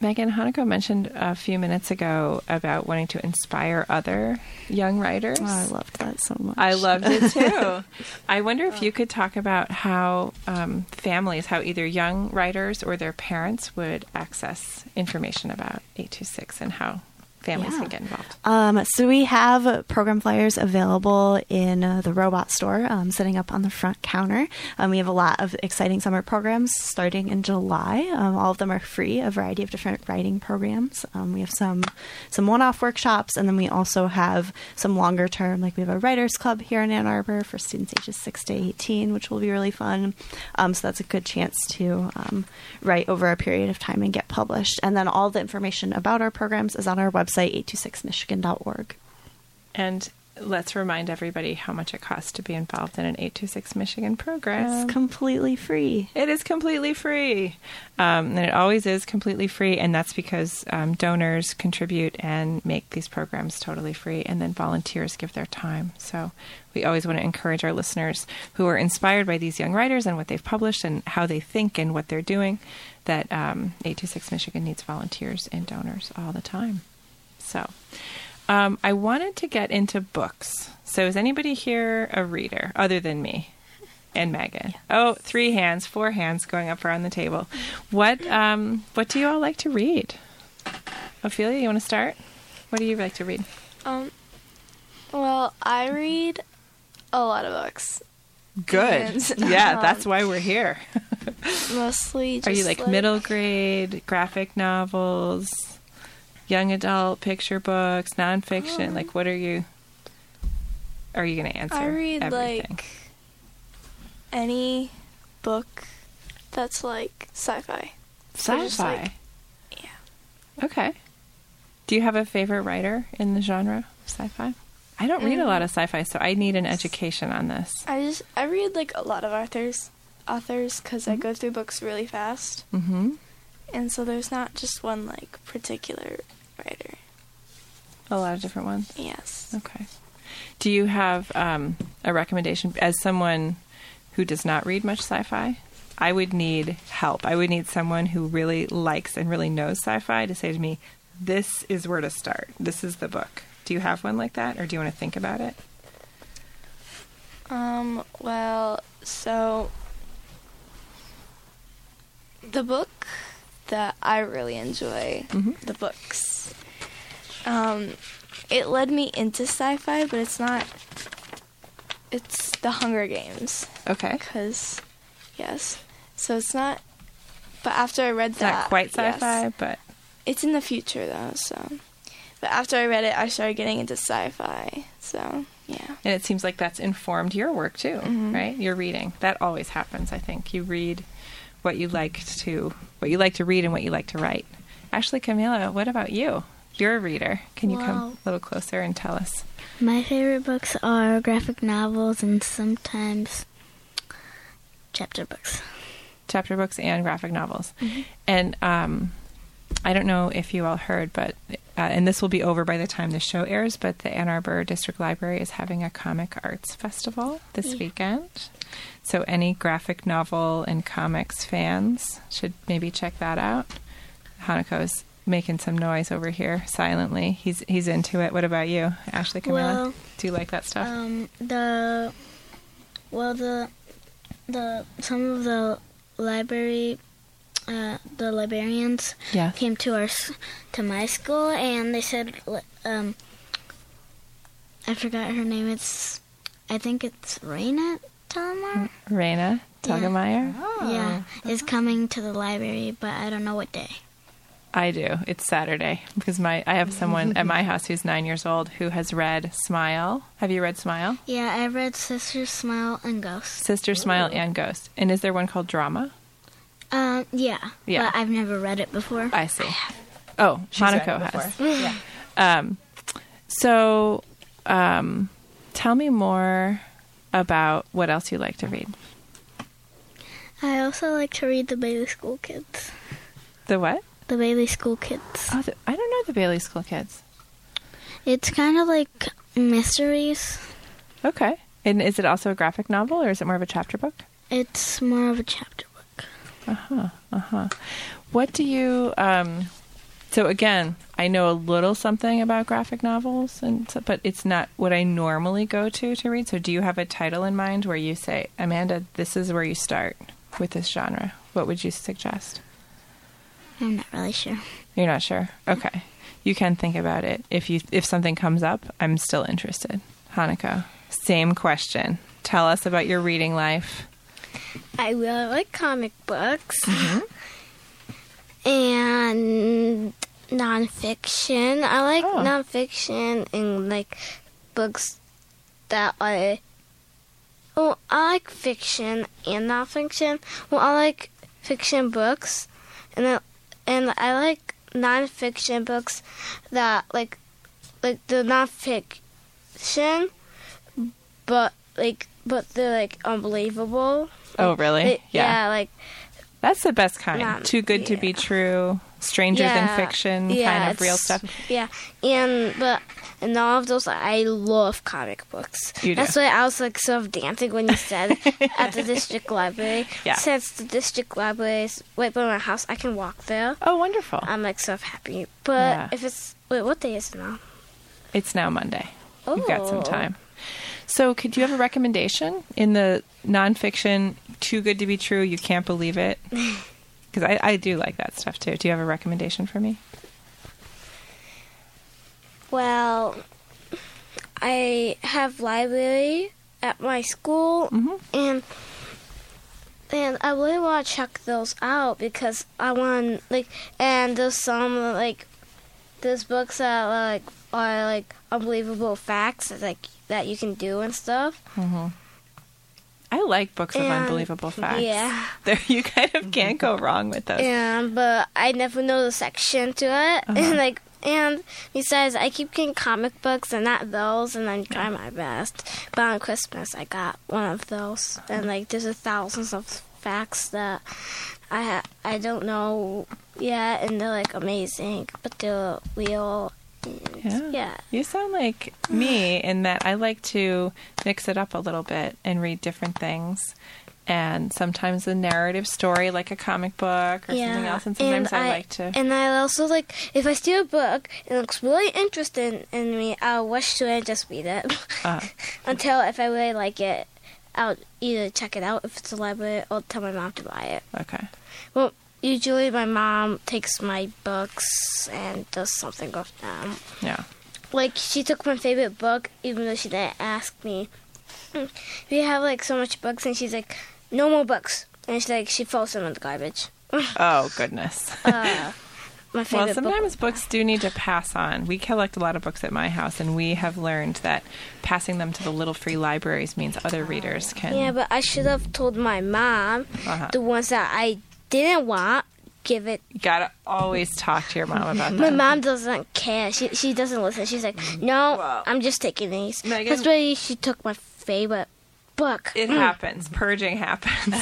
Megan Hanako mentioned a few minutes ago about wanting to inspire other young writers. Oh, I loved that so much. I loved it too. I wonder if you could talk about how um, families, how either young writers or their parents would access information about 826 and how families Yeah. can get involved? Um, so we have program flyers available in uh, the robot store, um, sitting up on the front counter. Um, we have a lot of exciting summer programs starting in July. Um, all of them are free, a variety of different writing programs. Um, we have some some one-off workshops, and then we also have some longer term, like we have a writers club here in Ann Arbor for students ages six to eighteen, which will be really fun. Um, so that's a good chance to um, write over a period of time and get published. And then all the information about our programs is on our website, 826michigan.org. And let's remind everybody how much it costs to be involved in an 826 Michigan program. It's completely free. It is completely free. Um, and it always is completely free. And that's because um, donors contribute and make these programs totally free. And then volunteers give their time. So we always want to encourage our listeners who are inspired by these young writers and what they've published and how they think and what they're doing that um, 826 Michigan needs volunteers and donors all the time. So um, I wanted to get into books. So is anybody here a reader other than me? and Megan. Oh, three hands, four hands going up around the table. What um, what do you all like to read? Ophelia, you want to start? What do you like to read? Um, well, I read a lot of books. Good. And, yeah, um, that's why we're here. Mostly just Are you like, middle grade, graphic novels, young adult picture books, nonfiction? like, what are you? Are you going to answer? I read everything? like any book that's like sci-fi. Sci-fi. just, like- yeah. Okay. Do you have a favorite writer in the genre of sci-fi? I don't read a lot of sci-fi, so I need an education on this. I just I read like a lot of authors, authors because I go through books really fast, Mm-hmm. and so there's not just one like particular writer. A lot of different ones. Yes. Okay. Do you have um, a recommendation as someone who does not read much sci-fi? I would need help. I would need someone who really likes and really knows sci-fi to say to me, "This is where to start. This is the book." Do you have one like that, or do you want to think about it? Um. Well, so the book that I really enjoy, Mhm. the books. Um, it led me into sci-fi, but it's not. It's The Hunger Games, Okay. because yes, so it's not. But after I read It's that, not quite sci-fi, but It's in the future though, so. But after I read it, I started getting into sci-fi. So yeah. and it seems like that's informed your work too, Mhm. right? Your reading. That always happens, I think. You read what you like to what you like to read and what you like to write. Ashley Camila, what about you? You're a reader. Can you come a little closer and tell us? My favorite books are graphic novels and sometimes chapter books. Chapter books and graphic novels. Mm-hmm. And um, I don't know if you all heard, but uh, and this will be over by the time the show airs. But the Ann Arbor District Library is having a comic arts festival this weekend. So any graphic novel and comics fans should maybe check that out. Hanako's making some noise over here silently. He's he's into it. What about you, Ashley Camilla? Well, Do you like that stuff? Um, the well, the the some of the library, uh, the librarians yes. came to our to my school and they said, um, I forgot her name. It's I think it's Raina Talmar. Raina Telgemeier. Yeah, is coming to the library, but I don't know what day. I do. It's Saturday because my I have someone at my house who's nine years old who has read Smile. Have you read Smile? Yeah, I read Sister Smile and Ghost. Sister Smile and Ghost. And is there one called Drama? Um, yeah, Yeah. but I've never read it before. I see. Oh, She's read it has. yeah. Um, so, um, tell me more about what else you like to read. I also like to read the Bailey School Kids. The what? The Bailey School Kids. Oh, the, I don't know the Bailey School Kids. It's kind of like mysteries. Okay. And is it also a graphic novel or is it more of a chapter book? It's more of a chapter book. Uh huh. Uh huh. What do you? Um, so again, I know a little something about graphic novels, and but it's not what I normally go to to read. So, do you have a title in mind where you say, Amanda, this is where you start with this genre? What would you suggest? I'm not really sure. You're not sure. Okay. you can think about it. If you if something comes up, I'm still interested. Hanako, same question. Tell us about your reading life. I really like comic books mm-hmm. and nonfiction. I like Oh. nonfiction and like books that are. Oh, I like fiction and nonfiction. Well, I like fiction books, and I, and I like nonfiction books that like like the nonfiction, but like but they're like unbelievable. Oh, really? It- yeah, like That's the best kind. Not- Too good to be true. Stranger yeah, than fiction yeah, kind of real stuff. Yeah, and but and all of those, I love comic books. You do. That's why I was like sort of dancing when you said at the district library. Yeah. Since the district library is right by my house, I can walk there. Oh, wonderful. I'm like so happy. But Yeah. if it's wait, what day is it now? It's now Monday. Oh. You've got some Oh. time. So, could you have a recommendation in the nonfiction? Too good to be true. You can't believe it. Because I, I do like that stuff too. Do you have a recommendation for me? Well, I have library at my school, Mhm. and and I really want to check those out because I want like and there's some like there's books that are, like are like unbelievable facts that like that you can do and stuff. I like books of And- unbelievable facts. Yeah. There, you kind of can't go wrong with those. And but I never know the section to it, Uh-huh. and like and besides, I keep getting comic books and not those, and I'm trying my best. But on Christmas, I got one of those, and like there's a thousands of facts that I ha- I don't know yet, and they're like amazing, but they're real. And, Yeah. yeah. You sound like me in that I like to mix it up a little bit and read different things. And sometimes a narrative story, like a comic book or something else. And sometimes I, like to. And I also like if I see a book and it looks really interesting in me, I'll rush to it and just read it Uh, until if I really like it, I'll either check it out if it's a library or tell my mom to buy it. okay. Well, usually my mom takes my books and does something with them. Yeah. Like she took my favorite book, even though she didn't ask me. We have like so much books, and she's like, "No more books," and she's like, she throws them in the garbage. Oh, goodness. Uh, Well, sometimes book. books do need to pass on. We collect a lot of books at my house, and we have learned that passing them to the little free libraries means other readers can. Yeah, but I should have told my mom Uh-huh. the ones that I didn't want. Give it. You gotta always talk to your mom about that. My mom doesn't care. She she doesn't listen. She's like, no, Well, I'm just taking these. Megan- That's why she took my favorite book. It happens. Purging happens.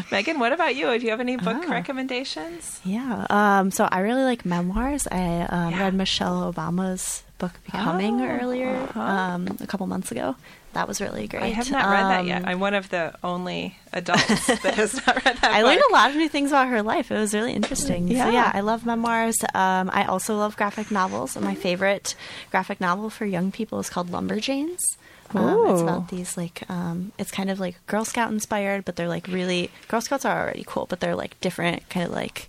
Megan, what about you? Do you have any book Ah. recommendations? Yeah. Um, so I really like memoirs. I um, Yeah. read Michelle Obama's book Becoming Oh, earlier uh-huh. um, a couple months ago. That was really great. I have not read that Um, yet. I'm one of the only adults that has not read that I learned a lot of new things about her life. It was really interesting. Yeah. So yeah, I love memoirs. Um, I also love graphic novels. And my favorite graphic novel for young people is called Lumberjanes. Um, it's about these like um, it's kind of like Girl Scout inspired, but they're like really Girl Scouts are already cool, but they're like different, kind of like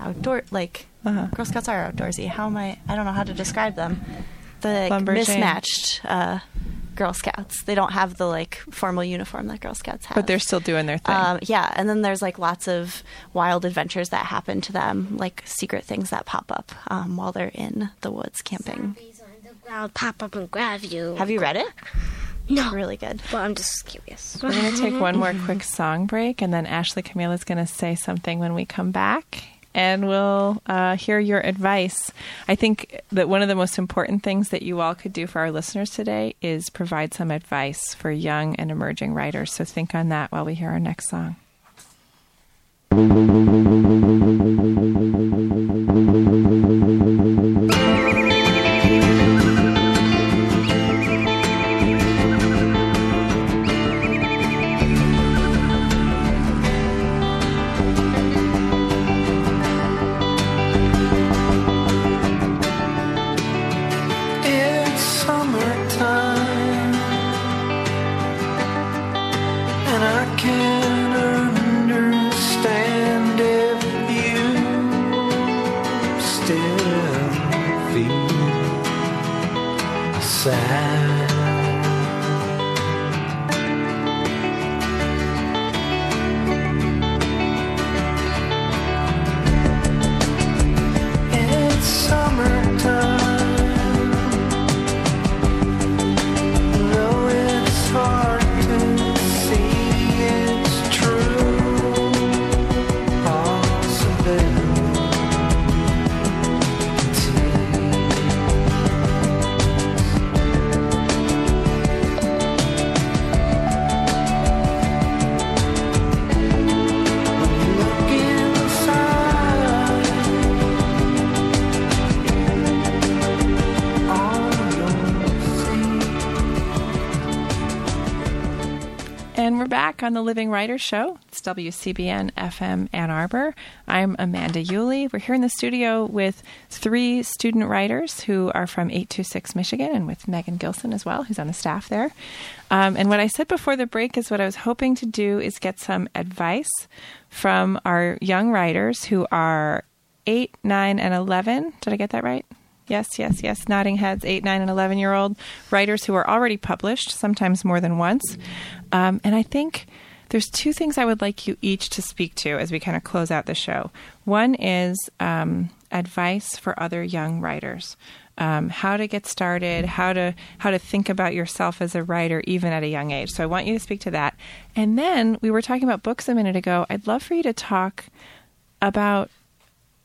outdoor like Uh-huh. Girl Scouts are outdoorsy. How am I? I don't know how to describe them. The like, mismatched uh, Girl Scouts. They don't have the like formal uniform that Girl Scouts have. But they're still doing their thing. Um, yeah, and then there's like lots of wild adventures that happen to them, like secret things that pop up um, while they're in the woods camping. Zombies on the ground pop up and grab you. Have you read it? No. Really good. Well, I'm just curious. We're going to take one more quick song break, and then Ashley Camille is going to say something when we come back, and we'll uh, hear your advice. I think that one of the most important things that you all could do for our listeners today is provide some advice for young and emerging writers. So think on that while we hear our next song. back on the Living Writers Show. It's WCBN FM Ann Arbor. I'm Amanda Uhle. We're here in the studio with three student writers who are from 826 Michigan and with Megan Gilson as well, who's on the staff there. Um, and what I said before the break is what I was hoping to do is get some advice from our young writers who are 8, 9, and 11. Did I get that right? Yes, yes, yes. Nodding heads, 8, 9, and 11 year old writers who are already published, sometimes more than once. Um, and I think there's two things I would like you each to speak to as we kind of close out the show. One is um, advice for other young writers. Um, how to get started, how to how to think about yourself as a writer, even at a young age. So I want you to speak to that. And then we were talking about books a minute ago. I'd love for you to talk about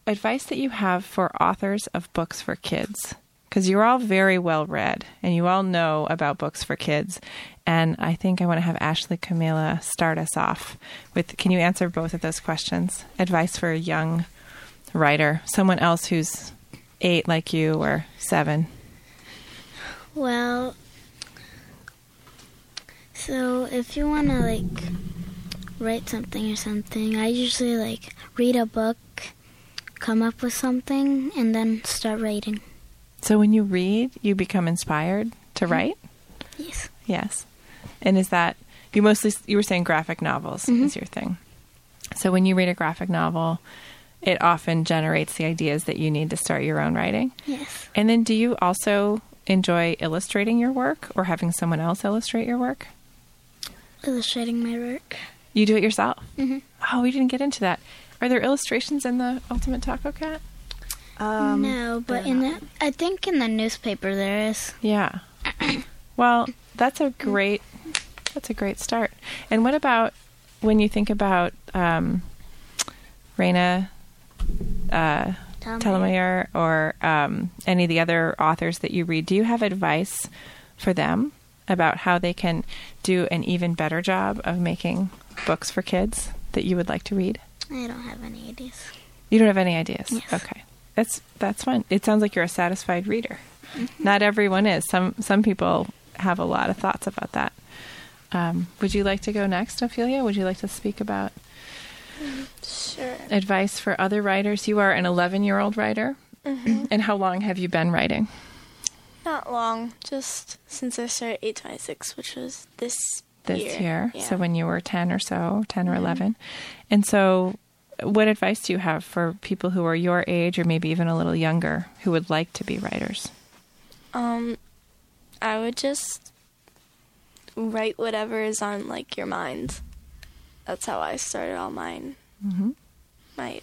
advice that you have for authors of books for kids because you're all very well read and you all know about books for kids. And i think i want to have ashley camila start us off with can you answer both of those questions? Advice for a young writer someone else who's eight like you or seven. Well, so if you want to like write something or something, I usually like read a book, come up with something, and then start writing. so when you read you become inspired to write Yes. Yes. And is that you mostly you were saying graphic novels is your thing. So when you read a graphic novel, it often generates the ideas that you need to start your own writing. Yes. And then do you also enjoy illustrating your work or having someone else illustrate your work? Illustrating my work. You do it yourself. Mhm. Oh, we didn't get into that. Are there illustrations in the Ultimate Taco Cat? Um, no, but in not. the I think in the newspaper there is. Yeah. well, that's a great that's a great start. And what about when you think about um, Raina uh, Telgemeier or um, any of the other authors that you read? Do you have advice for them about how they can do an even better job of making books for kids that you would like to read? I don't have any ideas. You don't have any ideas. Yes. Okay, that's that's fine. It sounds like you're a satisfied reader. Mm-hmm. Not everyone is. Some some people have a lot of thoughts about that. Um, would you like to go next, Ophelia? Would you like to speak about Sure. advice for other writers? You are an 11 year old writer, mm-hmm. and how long have you been writing? Not long, just since I started 826, which was this This year. year, Yeah. so when you were 10 or so, 10 or mm-hmm. 11. And so, what advice do you have for people who are your age or maybe even a little younger who would like to be writers? Um, I would just write whatever is on like your mind. That's how I started all mine. Mm-hmm. My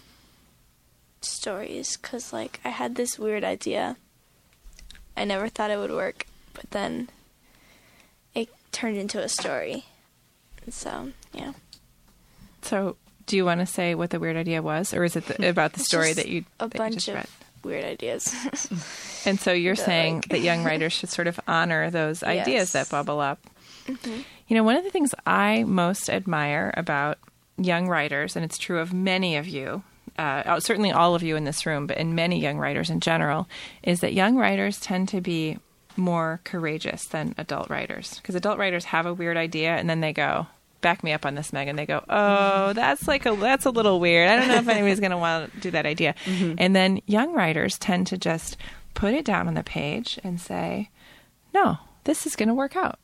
stories, cause like I had this weird idea. I never thought it would work, but then it turned into a story. So yeah, So, do you want to say what the weird idea was, or is it the, about the story that you a that you bunch just of read? weird ideas. And so you're saying like- that young writers should sort of honor those ideas Yes. that bubble up. You know, one of the things I most admire about young writers, and it's true of many of you, uh, certainly all of you in this room, but in many young writers in general, is that young writers tend to be more courageous than adult writers. Because adult writers have a weird idea and then they go, back me up on this, Megan. They go, oh, that's like a that's a little weird. I don't know if anybody's going to want to do that idea. Mm-hmm. And then young writers tend to just put it down on the page and say, no, this is going to work out.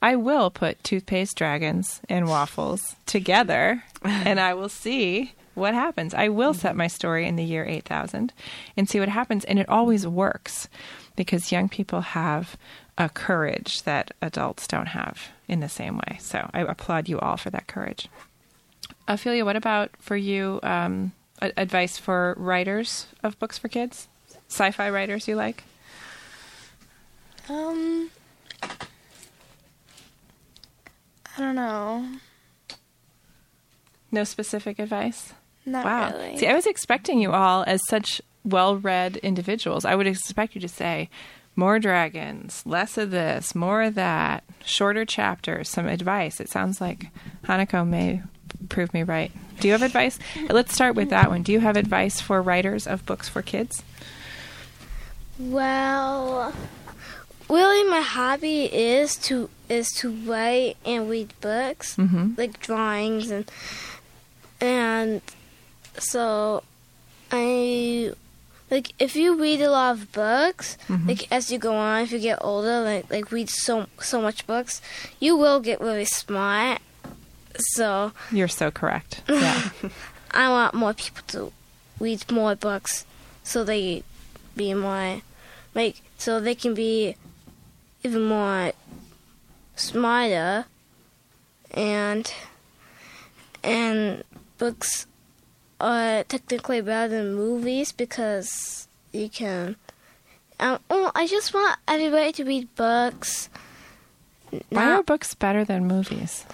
I will put toothpaste dragons and waffles together and I will see what happens. I will set my story in the year 8000 and see what happens. And it always works because young people have a courage that adults don't have in the same way. So I applaud you all for that courage. Ophelia, what about for you? Um, a- advice for writers of books for kids? Sci fi writers you like? um, I don't know. No specific advice? Not wow. really. See, I was expecting you all as such well read individuals. I would expect you to say more dragons, less of this, more of that, shorter chapters, some advice. It sounds like Hanako may prove me right. Do you have advice? Let's start with that one. Do you have advice for writers of books for kids? Well, really, my hobby is to is to write and read books, Mm-hmm. like drawings and and so I like if you read a lot of books, Mm-hmm. like as you go on, if you get older, like like read so so much books, you will get really smart. So You're so correct. Yeah. I want more people to read more books, so they be more like so they can be even more smarter and and books are technically better than movies because you can um, oh I just want everybody to read books Why Not- are books better than movies?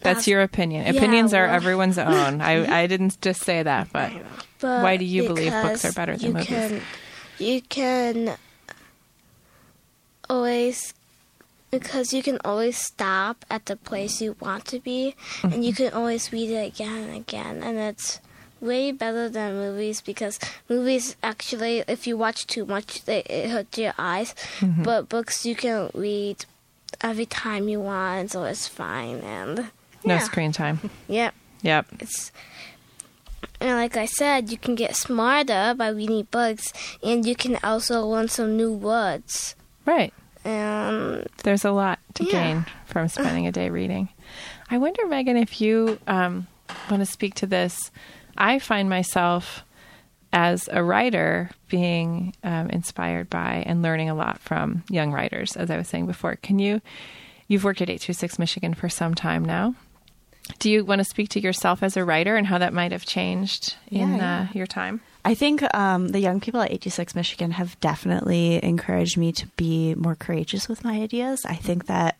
That's your opinion. yeah, Opinions are everyone's own. I, I didn't just say that, but But Why do you believe books are better than you movies? Can, you can always because you can always stop at the place you want to be, and Mm-hmm. you can always read it again and again, and it's way better than movies because movies actually, if you watch too much, they, it hurts your eyes. Mm-hmm. But books you can read every time you want, so it's fine. And no yeah. screen time. Yep Yep. it's and like I said, you can get smarter by reading books, and you can also learn some new words. Right. And There's a lot to Yeah. gain from spending a day reading. I wonder, Megan, if you um, want to speak to this. I find myself as a writer being um, inspired by and learning a lot from young writers, as I was saying before. Can you? You've worked at 826 Michigan for some time now. Do you want to speak to yourself as a writer and how that might have changed in Yeah, Uh, your time? I think um, the young people at 826 Michigan have definitely encouraged me to be more courageous with my ideas. I think that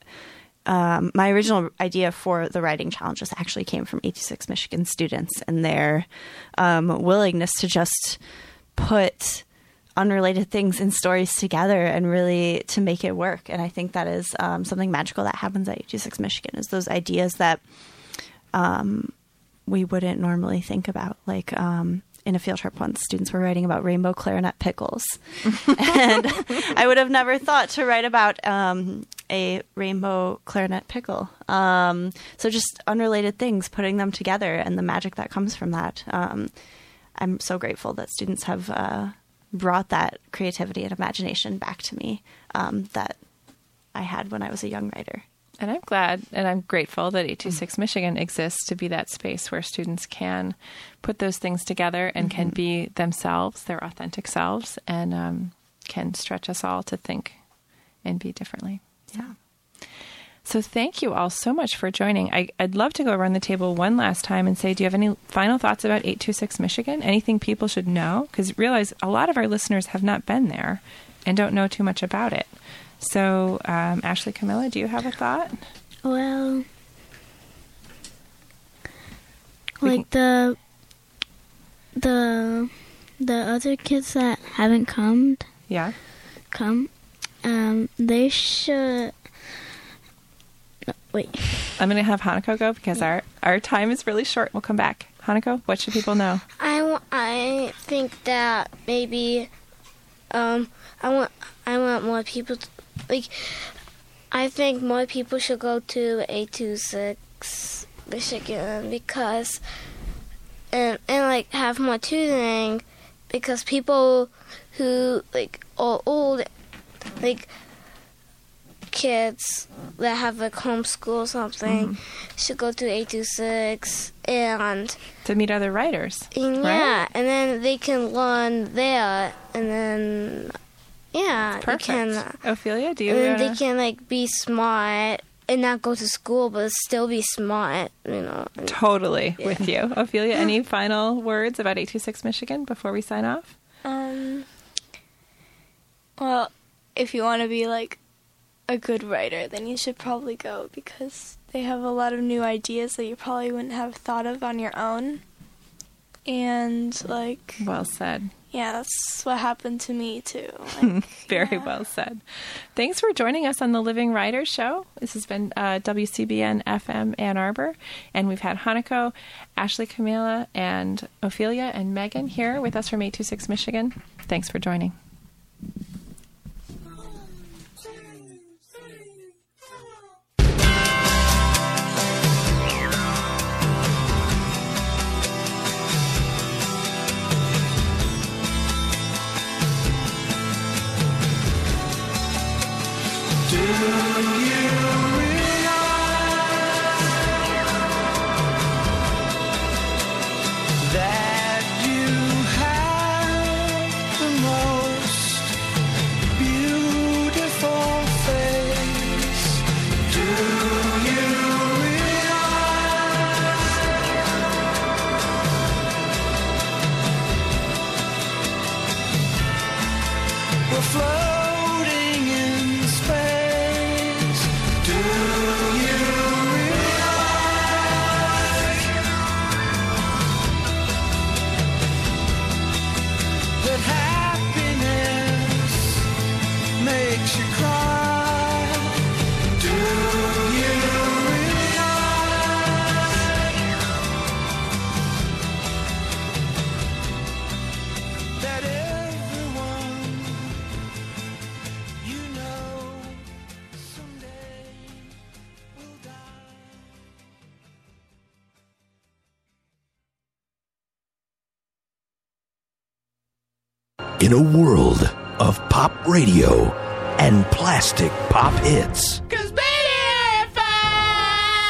um, my original idea for the writing challenges actually came from 86 Michigan students and their um, willingness to just put unrelated things in stories together and really to make it work. And I think that is um, something magical that happens at 86 Michigan is those ideas that we wouldn't normally think about. Like um, in a field trip once, students were writing about rainbow clarinet pickles, and I would have never thought to write about um, a rainbow clarinet pickle. Um, so just unrelated things, putting them together, and the magic that comes from that. Um, I'm so grateful that students have uh, brought that creativity and imagination back to me um, that I had when I was a young writer. And I'm glad and I'm grateful that 826 Michigan exists to be that space where students can put those things together and can be themselves, their authentic selves, and um, can stretch us all to think and be differently. Yeah. So thank you all so much for joining. I, I'd love to go around the table one last time and say, do you have any final thoughts about 826 Michigan? Anything people should know? Because realize a lot of our listeners have not been there and don't know too much about it. So, um, Ashley Camilla, do you have a thought? Well, We like the the the other kids that haven't come Yeah. come, um, they should. no, Wait, I'm going to have Hanako go because our, our time is really short. We'll come back. Hanako, what should people know? I, I think that maybe um I want I want more people to, like I think more people should go to 826 Michigan because and and like have more tutoring because people who like are old like kids that have like homeschool or something mm-hmm. should go to 826 and To meet other writers. and Right. yeah, and then they can learn there, and then yeah, they Perfect. can, uh, Ophelia, do you and wanna- they can like be smart and not go to school, but still be smart, you know. and- Totally with you. Ophelia, any final words about 826 Michigan before we sign off? Um. Well, if you want to be like a good writer, then you should probably go because they have a lot of new ideas that you probably wouldn't have thought of on your own. And like, Well said. Yeah, that's what happened to me too. Like, Very yeah. well said. Thanks for joining us on the Living Writers Show. This has been uh, WCBN FM Ann Arbor, and we've had Hanako, Ashley Camila, and Ophelia and Megan here with us from 826 Michigan. Thanks for joining. you. In a world of pop radio and plastic pop hits, Cause baby